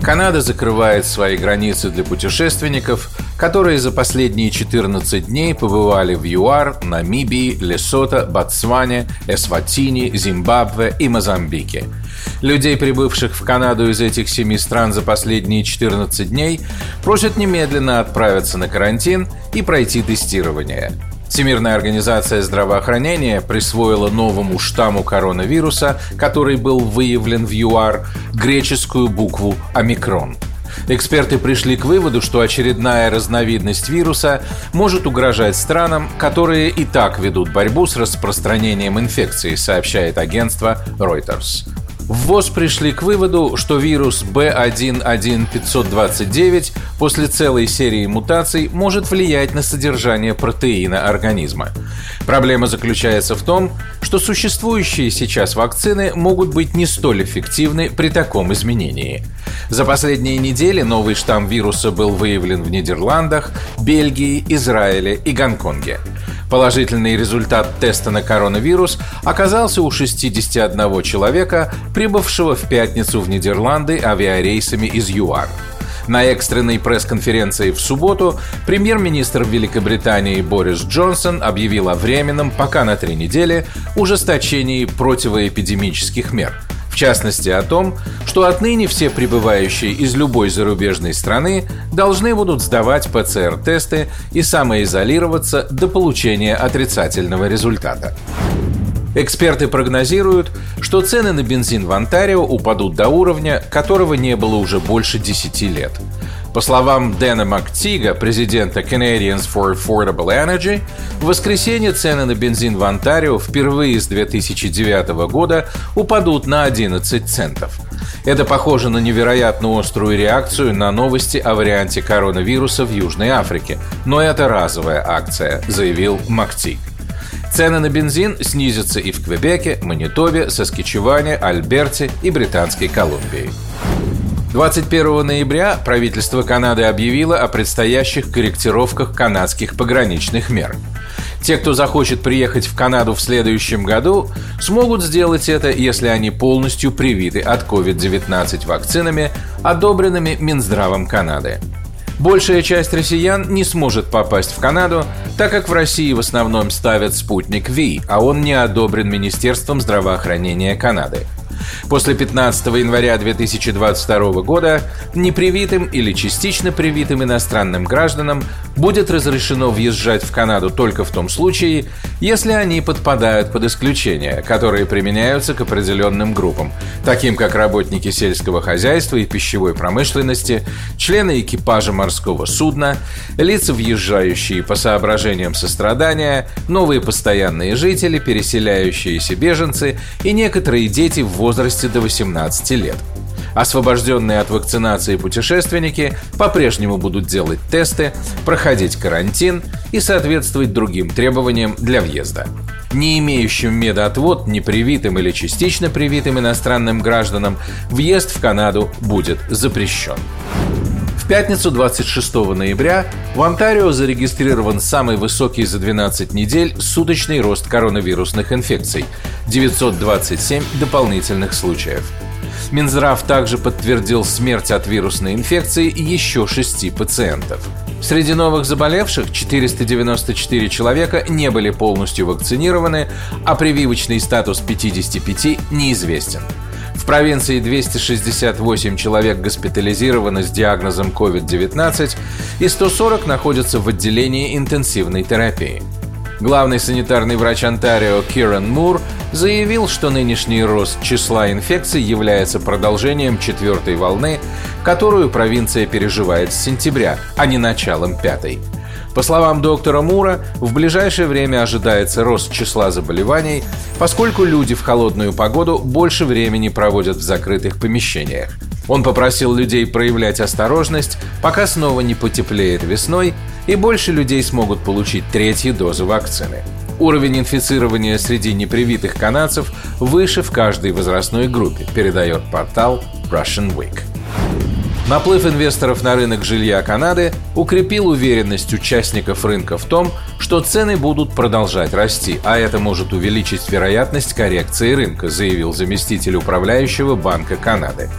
Канада закрывает свои границы для путешественников, которые за последние 14 дней побывали в ЮАР, Намибии, Лесото, Ботсване, Эсватине, Зимбабве и Мозамбике. Людей, прибывших в Канаду из этих семи стран за последние 14 дней, просят немедленно отправиться на карантин и пройти тестирование. Всемирная организация здравоохранения присвоила новому штамму коронавируса, который был выявлен в ЮАР, греческую букву «Омикрон». Эксперты пришли к выводу, что очередная разновидность вируса может угрожать странам, которые и так ведут борьбу с распространением инфекции, сообщает агентство Reuters. В ВОЗ пришли к выводу, что вирус B11529 после целой серии мутаций может влиять на содержание протеина организма. Проблема заключается в том, что существующие сейчас вакцины могут быть не столь эффективны при таком изменении. За последние недели новый штамм вируса был выявлен в Нидерландах, Бельгии, Израиле и Гонконге. Положительный результат теста на коронавирус оказался у 61 человека, прибывшего в пятницу в Нидерланды авиарейсами из ЮАР. На экстренной пресс-конференции в субботу премьер-министр Великобритании Борис Джонсон объявил о временном, пока на три недели, ужесточении противоэпидемических мер – частности о том, что отныне все прибывающие из любой зарубежной страны должны будут сдавать ПЦР-тесты и самоизолироваться до получения отрицательного результата. Эксперты прогнозируют, что цены на бензин в Онтарио упадут до уровня, которого не было уже больше 10 лет – по словам Дэна Мактига, президента Canadians for Affordable Energy, в воскресенье цены на бензин в Онтарио впервые с 2009 года упадут на 11 центов. Это похоже на невероятно острую реакцию на новости о варианте коронавируса в Южной Африке. Но это разовая акция, заявил Мактиг. Цены на бензин снизятся и в Квебеке, Манитобе, Саскичеване, Альберте и Британской Колумбии. 21 ноября правительство Канады объявило о предстоящих корректировках канадских пограничных мер. Те, кто захочет приехать в Канаду в следующем году, смогут сделать это, если они полностью привиты от COVID-19 вакцинами, одобренными Минздравом Канады. Большая часть россиян не сможет попасть в Канаду, так как в России в основном ставят спутник Ви, а он не одобрен Министерством здравоохранения Канады – После 15 января 2022 года непривитым или частично привитым иностранным гражданам будет разрешено въезжать в Канаду только в том случае, если они подпадают под исключения, которые применяются к определенным группам, таким как работники сельского хозяйства и пищевой промышленности, члены экипажа морского судна, лица, въезжающие по соображениям сострадания, новые постоянные жители, переселяющиеся беженцы и некоторые дети в возрасте до 18 лет. Освобожденные от вакцинации путешественники по-прежнему будут делать тесты, проходить карантин и соответствовать другим требованиям для въезда. Не имеющим медотвод, непривитым или частично привитым иностранным гражданам въезд в Канаду будет запрещен. Пятницу 26 ноября в Онтарио зарегистрирован самый высокий за 12 недель суточный рост коронавирусных инфекций – 927 дополнительных случаев. Минздрав также подтвердил смерть от вирусной инфекции еще шести пациентов. Среди новых заболевших 494 человека не были полностью вакцинированы, а прививочный статус 55 неизвестен. В провинции 268 человек госпитализированы с диагнозом COVID-19 и 140 находятся в отделении интенсивной терапии. Главный санитарный врач Онтарио Киран Мур заявил, что нынешний рост числа инфекций является продолжением четвертой волны, которую провинция переживает с сентября, а не началом пятой. По словам доктора Мура, в ближайшее время ожидается рост числа заболеваний, поскольку люди в холодную погоду больше времени проводят в закрытых помещениях. Он попросил людей проявлять осторожность, пока снова не потеплеет весной и больше людей смогут получить третью дозу вакцины. Уровень инфицирования среди непривитых канадцев выше в каждой возрастной группе, передает портал Russian Week. Наплыв инвесторов на рынок жилья Канады укрепил уверенность участников рынка в том, что цены будут продолжать расти, а это может увеличить вероятность коррекции рынка, заявил заместитель управляющего Банка Канады.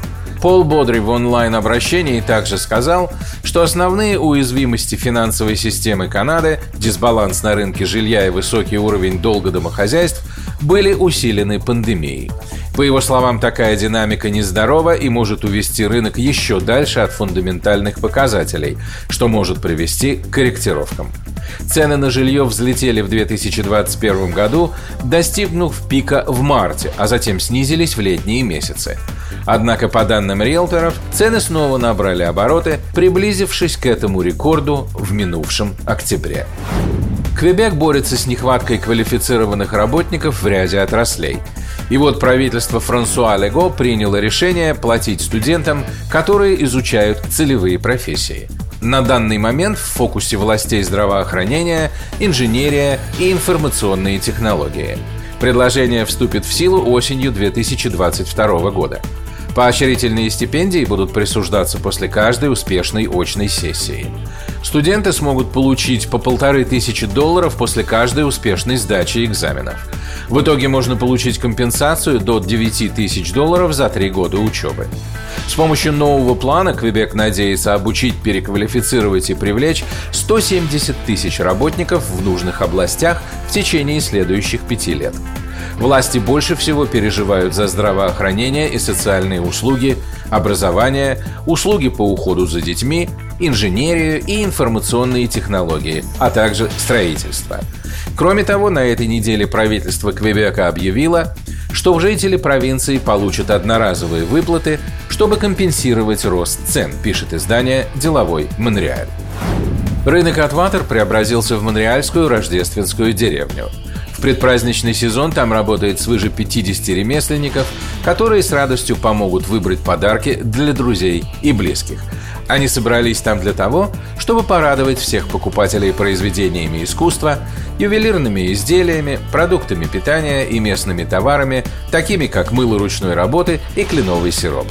Пол Бодри в онлайн-обращении также сказал, что основные уязвимости финансовой системы Канады, дисбаланс на рынке жилья и высокий уровень долга домохозяйств были усилены пандемией. По его словам, такая динамика нездорова и может увести рынок еще дальше от фундаментальных показателей, что может привести к корректировкам. Цены на жилье взлетели в 2021 году, достигнув пика в марте, а затем снизились в летние месяцы. Однако, по данным риэлторов, цены снова набрали обороты, приблизившись к этому рекорду в минувшем октябре. Квебек борется с нехваткой квалифицированных работников в ряде отраслей. И вот правительство Франсуа Лего приняло решение платить студентам, которые изучают целевые профессии. На данный момент в фокусе властей здравоохранения, инженерия и информационные технологии. Предложение вступит в силу осенью 2022 года. Поощрительные стипендии будут присуждаться после каждой успешной очной сессии. Студенты смогут получить по полторы тысячи долларов после каждой успешной сдачи экзаменов. В итоге можно получить компенсацию до 9 тысяч долларов за три года учебы. С помощью нового плана Квебек надеется обучить, переквалифицировать и привлечь 170 тысяч работников в нужных областях в течение следующих пяти лет. Власти больше всего переживают за здравоохранение и социальные услуги, образование, услуги по уходу за детьми, инженерию и информационные технологии, а также строительство. Кроме того, на этой неделе правительство Квебека объявило, что жители провинции получат одноразовые выплаты, чтобы компенсировать рост цен, пишет издание «Деловой Монреаль». Рынок Атватер преобразился в монреальскую рождественскую деревню – в предпраздничный сезон там работает свыше 50 ремесленников, которые с радостью помогут выбрать подарки для друзей и близких. Они собрались там для того, чтобы порадовать всех покупателей произведениями искусства, ювелирными изделиями, продуктами питания и местными товарами, такими как мыло ручной работы и кленовый сироп.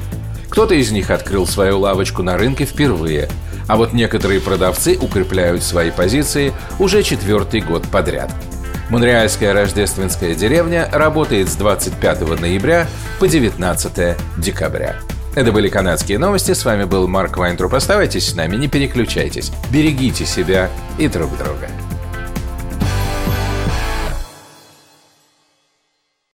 Кто-то из них открыл свою лавочку на рынке впервые, а вот некоторые продавцы укрепляют свои позиции уже четвертый год подряд – Монреальская рождественская деревня работает с 25 ноября по 19 декабря. Это были канадские новости. С вами был Марк Вайнтруп. Оставайтесь с нами, не переключайтесь. Берегите себя и друг друга.